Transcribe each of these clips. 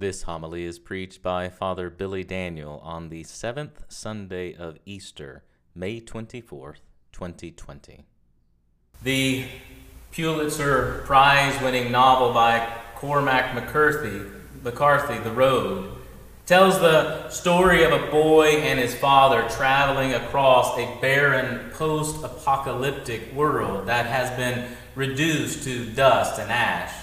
This homily is preached by Father Billy Daniel on the seventh Sunday of Easter, May 24th, 2020. The Pulitzer Prize winning novel by Cormac McCarthy, McCarthy, The Road, tells the story of a boy and his father traveling across a barren post apocalyptic world that has been reduced to dust and ash,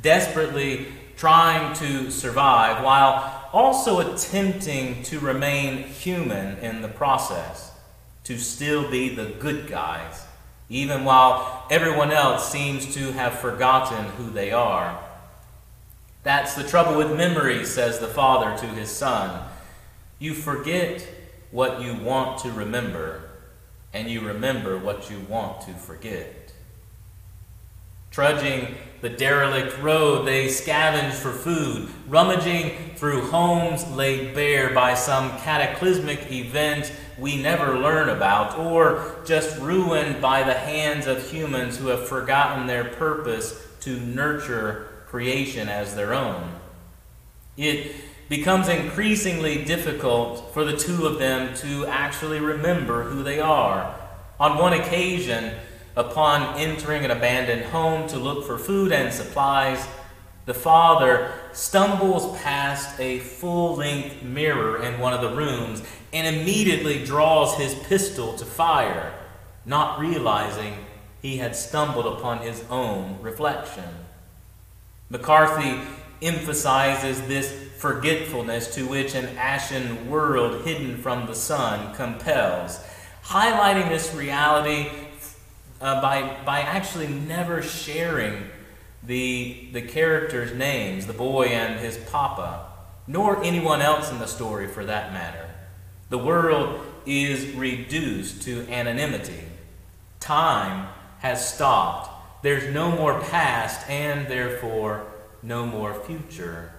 desperately trying to survive while also attempting to remain human in the process, to still be the good guys, even while everyone else seems to have forgotten who they are. That's the trouble with memory, says the father to his son. You forget what you want to remember, and you remember what you want to forget. Trudging the derelict road, they scavenged for food, rummaging through homes laid bare by some cataclysmic event we never learn about, or just ruined by the hands of humans who have forgotten their purpose to nurture creation as their own. It becomes increasingly difficult for the two of them to actually remember who they are. On one occasion, upon entering an abandoned home to look for food and supplies, the father stumbles past a full length mirror in one of the rooms and immediately draws his pistol to fire, not realizing he had stumbled upon his own reflection. McCarthy emphasizes this forgetfulness to which an ashen world hidden from the sun compels, highlighting this reality uh, by, by actually never sharing the, the characters' names, the boy and his papa, nor anyone else in the story for that matter. The world is reduced to anonymity. Time has stopped there's no more past and therefore no more future.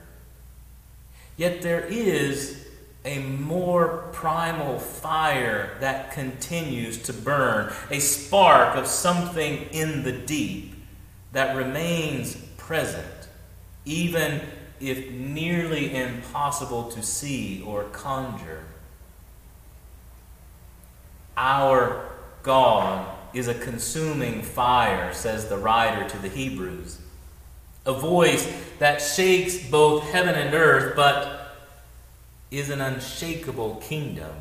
Yet there is a more primal fire that continues to burn, a spark of something in the deep that remains present, even if nearly impossible to see or conjure. Our God is a consuming fire, says the writer to the Hebrews. A voice that shakes both heaven and earth, but is an unshakable kingdom.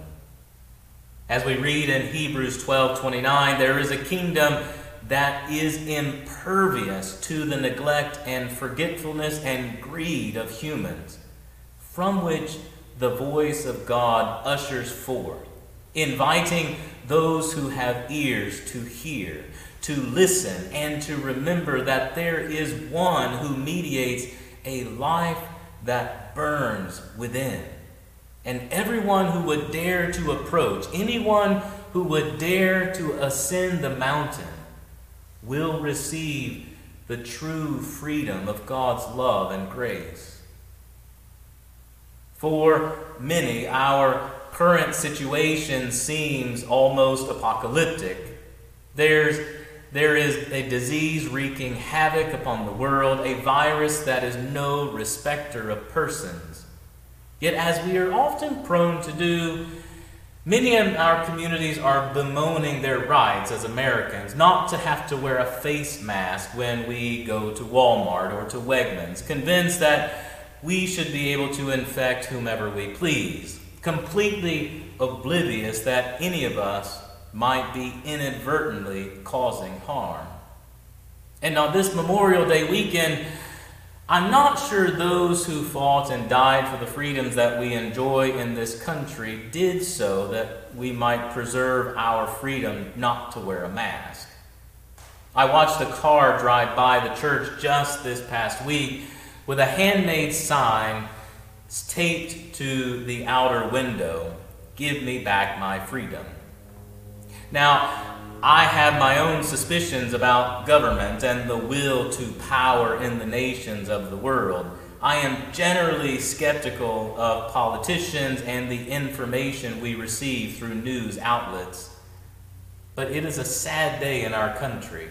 As we read in Hebrews 12 29, there is a kingdom that is impervious to the neglect and forgetfulness and greed of humans, from which the voice of God ushers forth, inviting those who have ears to hear, to listen, and to remember that there is one who mediates a life that burns within. And everyone who would dare to approach, anyone who would dare to ascend the mountain, will receive the true freedom of God's love and grace. For many, our current situation seems almost apocalyptic. There's, there is a disease wreaking havoc upon the world, a virus that is no respecter of persons. Yet, as we are often prone to do, many in our communities are bemoaning their rights as Americans not to have to wear a face mask when we go to Walmart or to Wegmans, convinced that we should be able to infect whomever we please completely oblivious that any of us might be inadvertently causing harm. And on this Memorial Day weekend, I'm not sure those who fought and died for the freedoms that we enjoy in this country did so that we might preserve our freedom not to wear a mask. I watched a car drive by the church just this past week with a handmade sign taped to the outer window Give me back my freedom. Now, I have my own suspicions about government and the will to power in the nations of the world. I am generally skeptical of politicians and the information we receive through news outlets. But it is a sad day in our country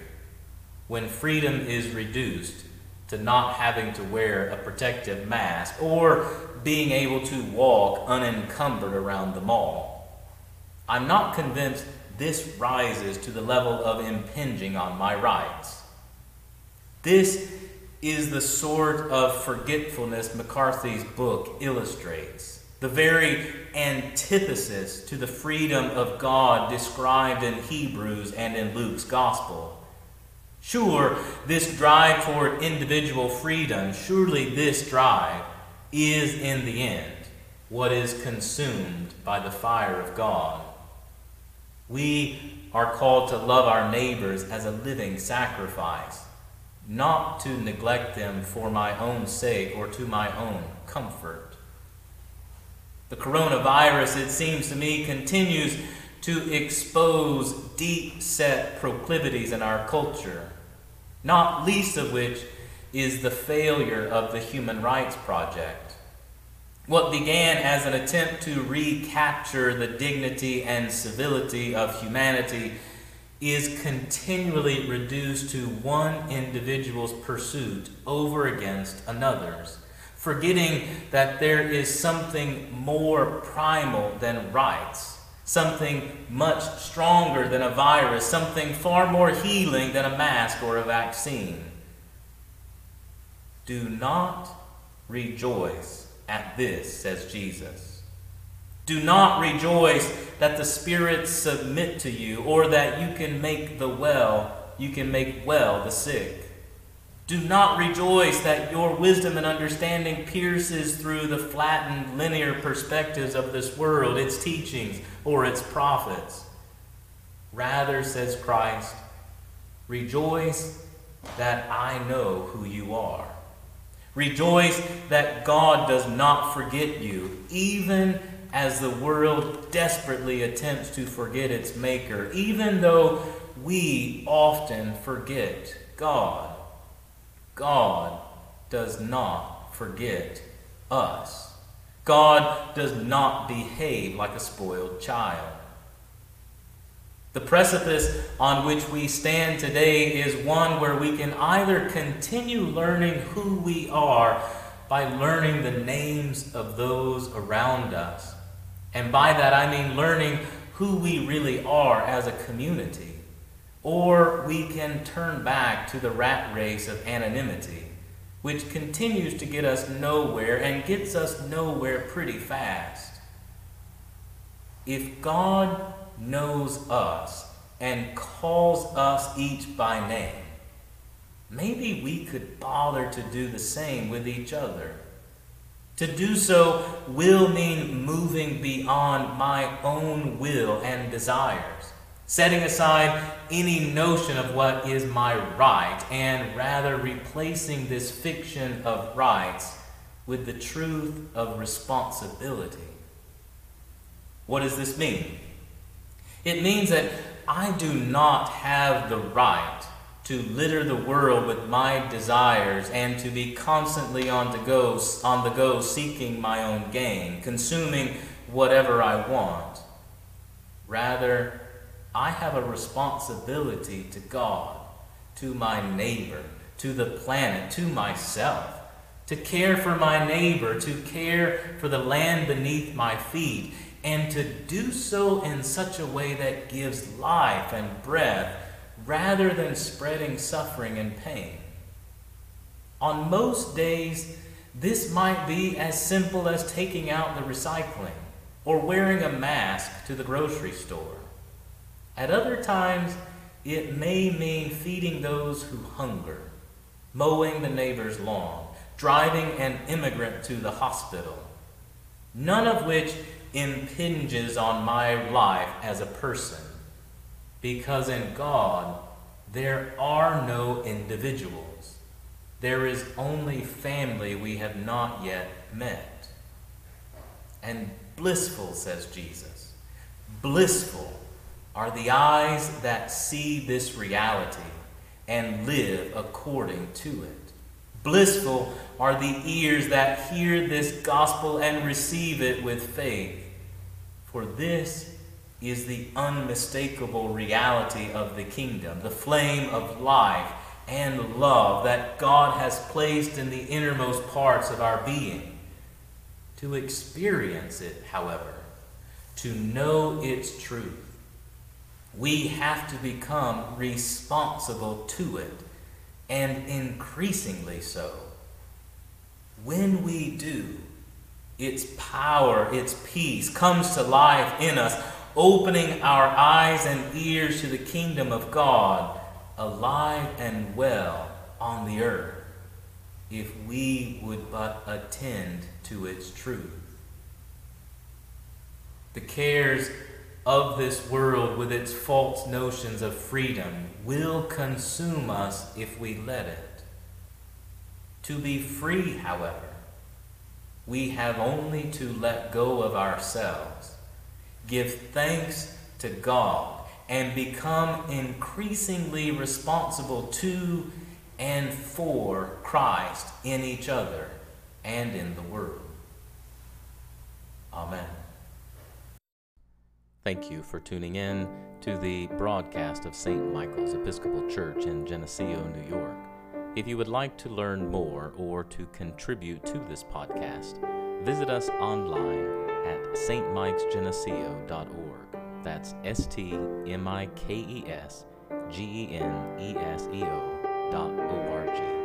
when freedom is reduced to not having to wear a protective mask or being able to walk unencumbered around the mall. I'm not convinced this rises to the level of impinging on my rights. This is the sort of forgetfulness McCarthy's book illustrates, the very antithesis to the freedom of God described in Hebrews and in Luke's Gospel. Sure, this drive toward individual freedom, surely this drive is in the end what is consumed by the fire of God. We are called to love our neighbors as a living sacrifice, not to neglect them for my own sake or to my own comfort. The coronavirus, it seems to me, continues to expose deep set proclivities in our culture, not least of which is the failure of the Human Rights Project. What began as an attempt to recapture the dignity and civility of humanity is continually reduced to one individual's pursuit over against another's, forgetting that there is something more primal than rights, something much stronger than a virus, something far more healing than a mask or a vaccine. Do not rejoice at this, says Jesus. Do not rejoice that the spirits submit to you or that you can make the well, you can make well the sick. Do not rejoice that your wisdom and understanding pierces through the flattened linear perspectives of this world, its teachings, or its prophets. Rather, says Christ, rejoice that I know who you are. Rejoice that God does not forget you, even as the world desperately attempts to forget its Maker, even though we often forget God. God does not forget us. God does not behave like a spoiled child. The precipice on which we stand today is one where we can either continue learning who we are by learning the names of those around us. And by that I mean learning who we really are as a community. Or we can turn back to the rat race of anonymity, which continues to get us nowhere and gets us nowhere pretty fast. If God knows us and calls us each by name, maybe we could bother to do the same with each other. To do so will mean moving beyond my own will and desires, setting aside any notion of what is my right, and rather replacing this fiction of rights with the truth of responsibility. What does this mean? It means that I do not have the right to litter the world with my desires and to be constantly on the go, on the go seeking my own gain, consuming whatever I want. Rather, I have a responsibility to God, to my neighbor, to the planet, to myself, to care for my neighbor, to care for the land beneath my feet, and to do so in such a way that gives life and breath rather than spreading suffering and pain. On most days, this might be as simple as taking out the recycling or wearing a mask to the grocery store. At other times, it may mean feeding those who hunger, mowing the neighbor's lawn, driving an immigrant to the hospital, none of which impinges on my life as a person. Because in God, there are no individuals. There is only family we have not yet met. And blissful, says Jesus, blissful are the eyes that see this reality and live according to it. Blissful are the ears that hear this gospel and receive it with faith. For this is the unmistakable reality of the kingdom, the flame of life and love that God has placed in the innermost parts of our being. To experience it, however, to know its truth, we have to become responsible to it, and increasingly so. When we do, its power, its peace comes to life in us, opening our eyes and ears to the kingdom of God, alive and well on the earth, if we would but attend to its truth. The cares of this world with its false notions of freedom will consume us if we let it. To be free, however, we have only to let go of ourselves, give thanks to God, and become increasingly responsible to and for Christ in each other and in the world. Amen. Thank you for tuning in to the broadcast of St. Michael's Episcopal Church in Geneseo, New York. If you would like to learn more or to contribute to this podcast, visit us online at stmikesgeneseo.org. That's S T M I K E S G E N E S E O dot O R G.